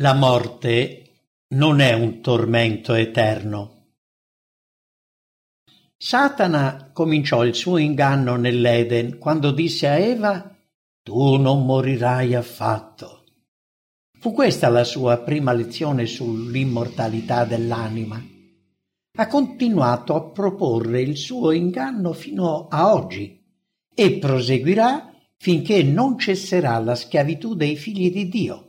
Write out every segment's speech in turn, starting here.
La morte non è un tormento eterno. Satana cominciò il suo inganno nell'Eden quando disse a Eva Tu non morirai affatto. Fu questa la sua prima lezione sull'immortalità dell'anima. Ha continuato a proporre il suo inganno fino a oggi e proseguirà finché non cesserà la schiavitù dei figli di Dio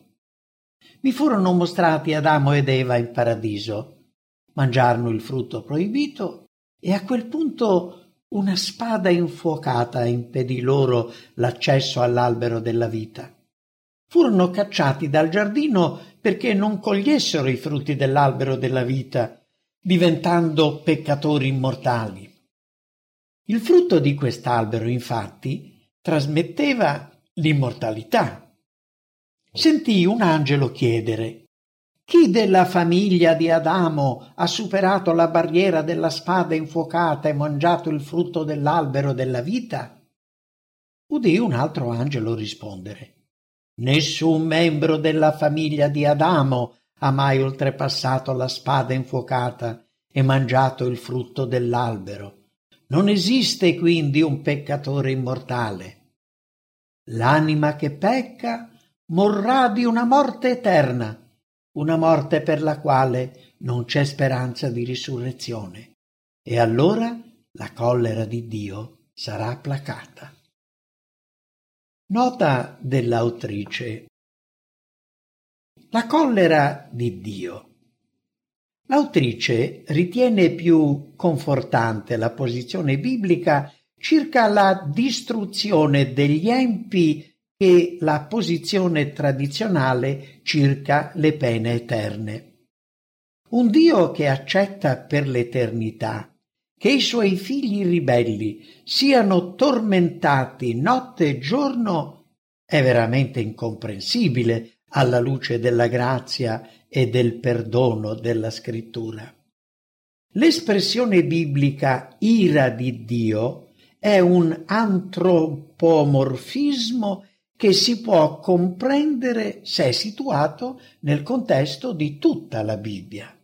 mi furono mostrati Adamo ed Eva in paradiso. Mangiarono il frutto proibito e a quel punto una spada infuocata impedì loro l'accesso all'albero della vita. Furono cacciati dal giardino perché non cogliessero i frutti dell'albero della vita, diventando peccatori immortali. Il frutto di quest'albero, infatti, trasmetteva l'immortalità sentì un angelo chiedere chi della famiglia di Adamo ha superato la barriera della spada infuocata e mangiato il frutto dell'albero della vita? Udì un altro angelo rispondere Nessun membro della famiglia di Adamo ha mai oltrepassato la spada infuocata e mangiato il frutto dell'albero. Non esiste quindi un peccatore immortale. L'anima che pecca morrà di una morte eterna, una morte per la quale non c'è speranza di risurrezione. E allora la collera di Dio sarà placata. Nota dell'autrice. La collera di Dio. L'autrice ritiene più confortante la posizione biblica circa la distruzione degli empi e la posizione tradizionale circa le pene eterne. Un Dio che accetta per l'eternità che i suoi figli ribelli siano tormentati notte e giorno è veramente incomprensibile alla luce della grazia e del perdono della scrittura. L'espressione biblica ira di Dio è un antropomorfismo che si può comprendere se è situato nel contesto di tutta la Bibbia.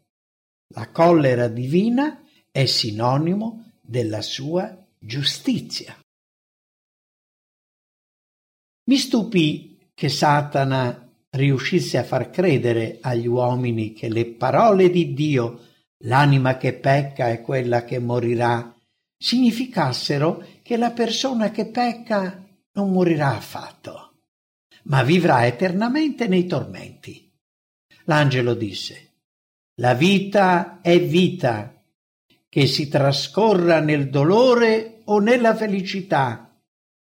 La collera divina è sinonimo della sua giustizia. Mi stupì che Satana riuscisse a far credere agli uomini che le parole di Dio, l'anima che pecca è quella che morirà, significassero che la persona che pecca non morirà affatto ma vivrà eternamente nei tormenti. L'angelo disse, la vita è vita, che si trascorra nel dolore o nella felicità.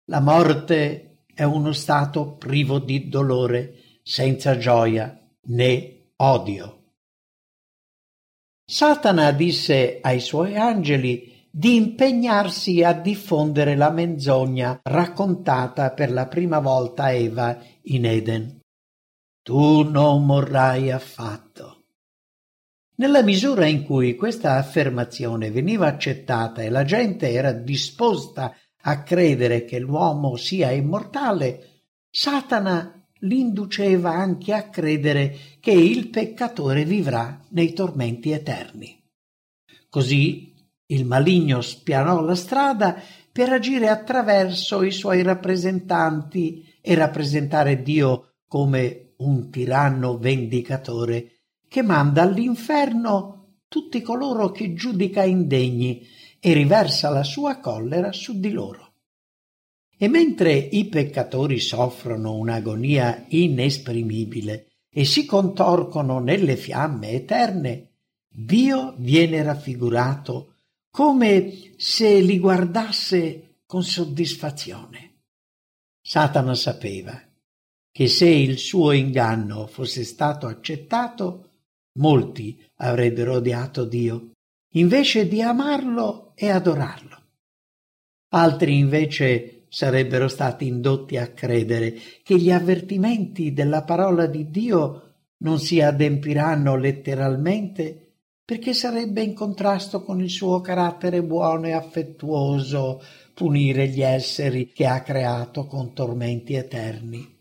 La morte è uno stato privo di dolore, senza gioia né odio. Satana disse ai suoi angeli di impegnarsi a diffondere la menzogna raccontata per la prima volta a Eva in Eden. Tu non morrai affatto. Nella misura in cui questa affermazione veniva accettata e la gente era disposta a credere che l'uomo sia immortale, Satana l'induceva anche a credere che il peccatore vivrà nei tormenti eterni. Così il maligno spianò la strada per agire attraverso i suoi rappresentanti e rappresentare Dio come un tiranno vendicatore che manda all'inferno tutti coloro che giudica indegni e riversa la sua collera su di loro. E mentre i peccatori soffrono un'agonia inesprimibile e si contorcono nelle fiamme eterne, Dio viene raffigurato come se li guardasse con soddisfazione. Satana sapeva che se il suo inganno fosse stato accettato, molti avrebbero odiato Dio, invece di amarlo e adorarlo. Altri invece sarebbero stati indotti a credere che gli avvertimenti della parola di Dio non si adempiranno letteralmente perché sarebbe in contrasto con il suo carattere buono e affettuoso punire gli esseri che ha creato con tormenti eterni.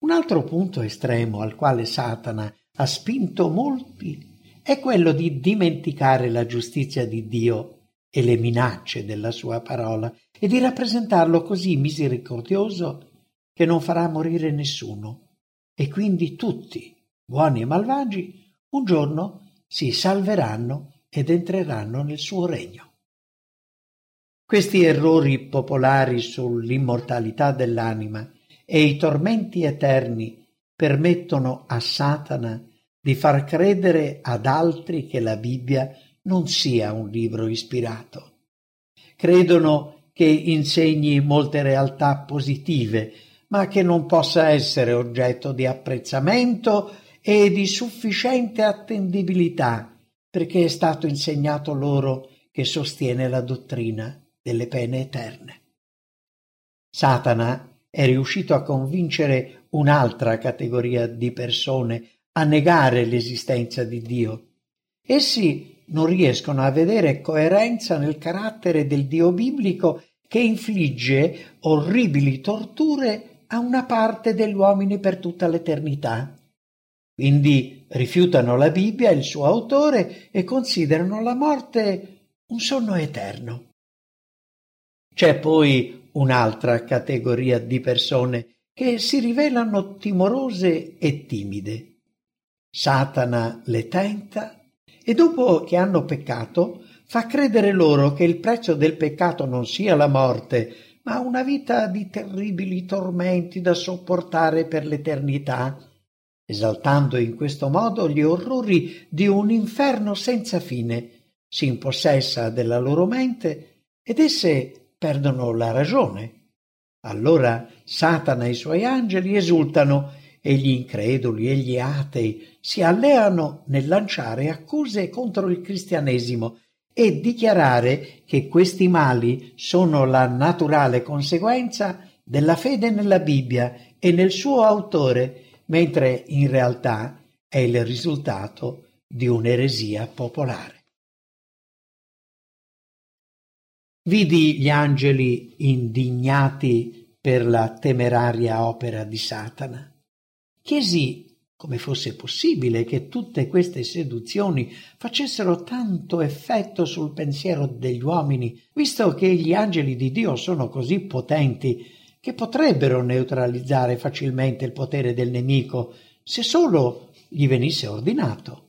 Un altro punto estremo al quale Satana ha spinto molti è quello di dimenticare la giustizia di Dio e le minacce della sua parola e di rappresentarlo così misericordioso che non farà morire nessuno e quindi tutti, buoni e malvagi, un giorno si salveranno ed entreranno nel suo regno. Questi errori popolari sull'immortalità dell'anima e i tormenti eterni permettono a Satana di far credere ad altri che la Bibbia non sia un libro ispirato. Credono che insegni molte realtà positive, ma che non possa essere oggetto di apprezzamento e di sufficiente attendibilità, perché è stato insegnato loro che sostiene la dottrina delle pene eterne. Satana è riuscito a convincere un'altra categoria di persone a negare l'esistenza di Dio. Essi non riescono a vedere coerenza nel carattere del Dio biblico che infligge orribili torture a una parte degli uomini per tutta l'eternità. Quindi rifiutano la Bibbia il suo autore e considerano la morte un sonno eterno. C'è poi un'altra categoria di persone che si rivelano timorose e timide. Satana le tenta e dopo che hanno peccato fa credere loro che il prezzo del peccato non sia la morte, ma una vita di terribili tormenti da sopportare per l'eternità, esaltando in questo modo gli orrori di un inferno senza fine, si impossessa della loro mente ed esse perdono la ragione. Allora Satana e i suoi angeli esultano e gli increduli e gli atei si alleano nel lanciare accuse contro il cristianesimo e dichiarare che questi mali sono la naturale conseguenza della fede nella Bibbia e nel suo autore, mentre in realtà è il risultato di un'eresia popolare. Vidi gli angeli indignati per la temeraria opera di Satana. Chiesi come fosse possibile che tutte queste seduzioni facessero tanto effetto sul pensiero degli uomini, visto che gli angeli di Dio sono così potenti che potrebbero neutralizzare facilmente il potere del nemico se solo gli venisse ordinato.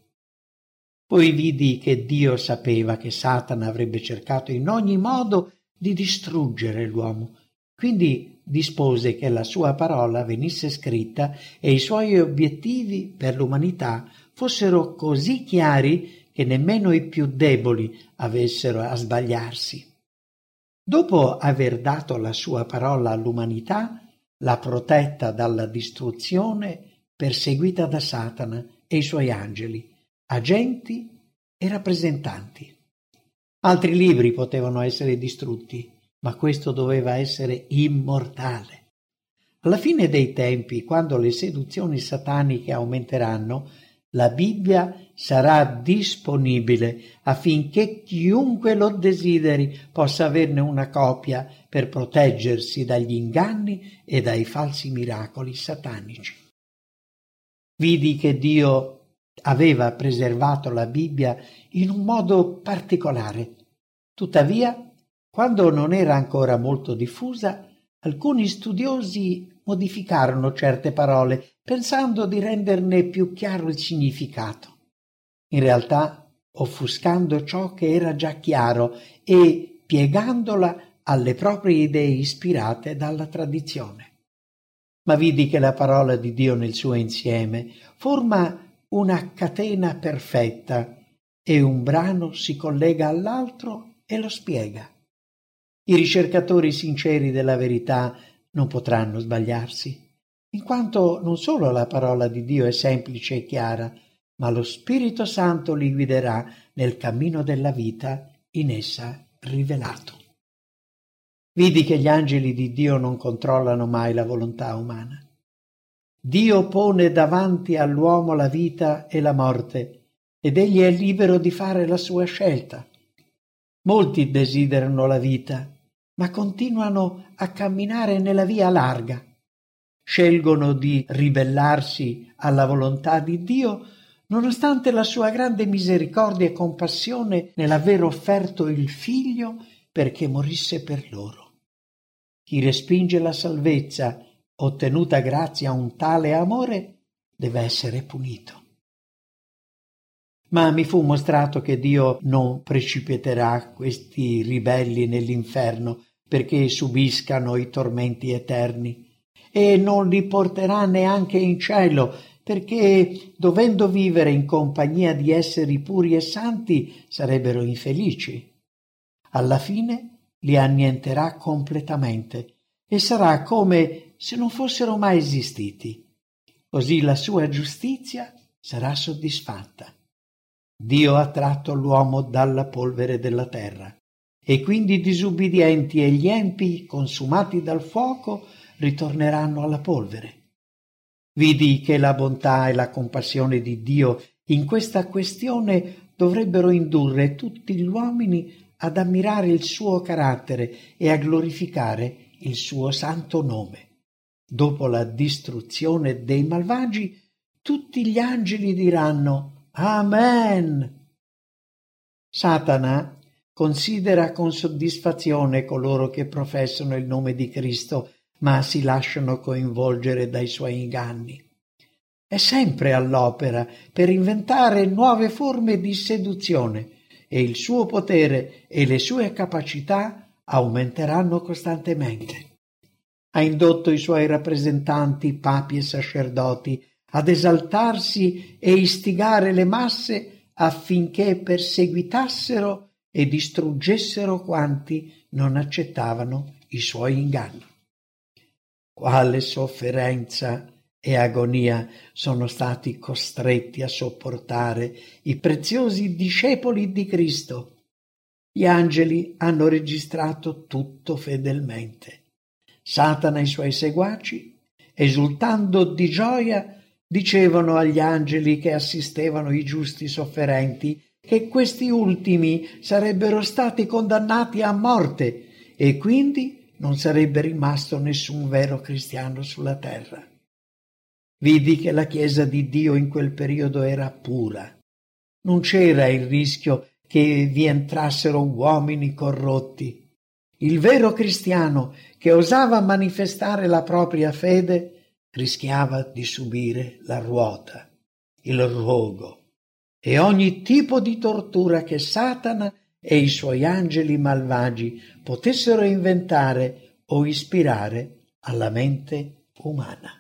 Poi vidi che Dio sapeva che Satana avrebbe cercato in ogni modo di distruggere l'uomo. Quindi dispose che la sua parola venisse scritta e i suoi obiettivi per l'umanità fossero così chiari che nemmeno i più deboli avessero a sbagliarsi. Dopo aver dato la sua parola all'umanità, l'ha protetta dalla distruzione perseguita da Satana e i suoi angeli agenti e rappresentanti. Altri libri potevano essere distrutti, ma questo doveva essere immortale. Alla fine dei tempi, quando le seduzioni sataniche aumenteranno, la Bibbia sarà disponibile affinché chiunque lo desideri possa averne una copia per proteggersi dagli inganni e dai falsi miracoli satanici. Vidi che Dio aveva preservato la Bibbia in un modo particolare. Tuttavia, quando non era ancora molto diffusa, alcuni studiosi modificarono certe parole pensando di renderne più chiaro il significato. In realtà, offuscando ciò che era già chiaro e piegandola alle proprie idee ispirate dalla tradizione. Ma vidi che la parola di Dio nel suo insieme forma una catena perfetta e un brano si collega all'altro e lo spiega. I ricercatori sinceri della verità non potranno sbagliarsi, in quanto non solo la parola di Dio è semplice e chiara, ma lo Spirito Santo li guiderà nel cammino della vita in essa rivelato. Vidi che gli angeli di Dio non controllano mai la volontà umana. Dio pone davanti all'uomo la vita e la morte ed egli è libero di fare la sua scelta. Molti desiderano la vita, ma continuano a camminare nella via larga. scelgono di ribellarsi alla volontà di Dio, nonostante la sua grande misericordia e compassione nell'aver offerto il figlio perché morisse per loro. Chi respinge la salvezza ottenuta grazie a un tale amore deve essere punito. Ma mi fu mostrato che Dio non precipiterà questi ribelli nell'inferno perché subiscano i tormenti eterni e non li porterà neanche in cielo perché dovendo vivere in compagnia di esseri puri e santi sarebbero infelici. Alla fine li annienterà completamente e sarà come se non fossero mai esistiti. Così la sua giustizia sarà soddisfatta. Dio ha tratto l'uomo dalla polvere della terra e quindi i disubbidienti e gli empi consumati dal fuoco ritorneranno alla polvere. Vidi che la bontà e la compassione di Dio in questa questione dovrebbero indurre tutti gli uomini ad ammirare il suo carattere e a glorificare il suo santo nome. Dopo la distruzione dei malvagi, tutti gli angeli diranno Amen. Satana considera con soddisfazione coloro che professano il nome di Cristo, ma si lasciano coinvolgere dai suoi inganni. È sempre all'opera per inventare nuove forme di seduzione e il suo potere e le sue capacità aumenteranno costantemente. Ha indotto i suoi rappresentanti, papi e sacerdoti, ad esaltarsi e istigare le masse affinché perseguitassero e distruggessero quanti non accettavano i suoi inganni. Quale sofferenza e agonia sono stati costretti a sopportare i preziosi discepoli di Cristo. Gli angeli hanno registrato tutto fedelmente. Satana e i suoi seguaci, esultando di gioia, Dicevano agli angeli che assistevano i giusti sofferenti che questi ultimi sarebbero stati condannati a morte e quindi non sarebbe rimasto nessun vero cristiano sulla terra. Vidi che la Chiesa di Dio in quel periodo era pura. Non c'era il rischio che vi entrassero uomini corrotti. Il vero cristiano che osava manifestare la propria fede rischiava di subire la ruota, il rogo e ogni tipo di tortura che Satana e i suoi angeli malvagi potessero inventare o ispirare alla mente umana.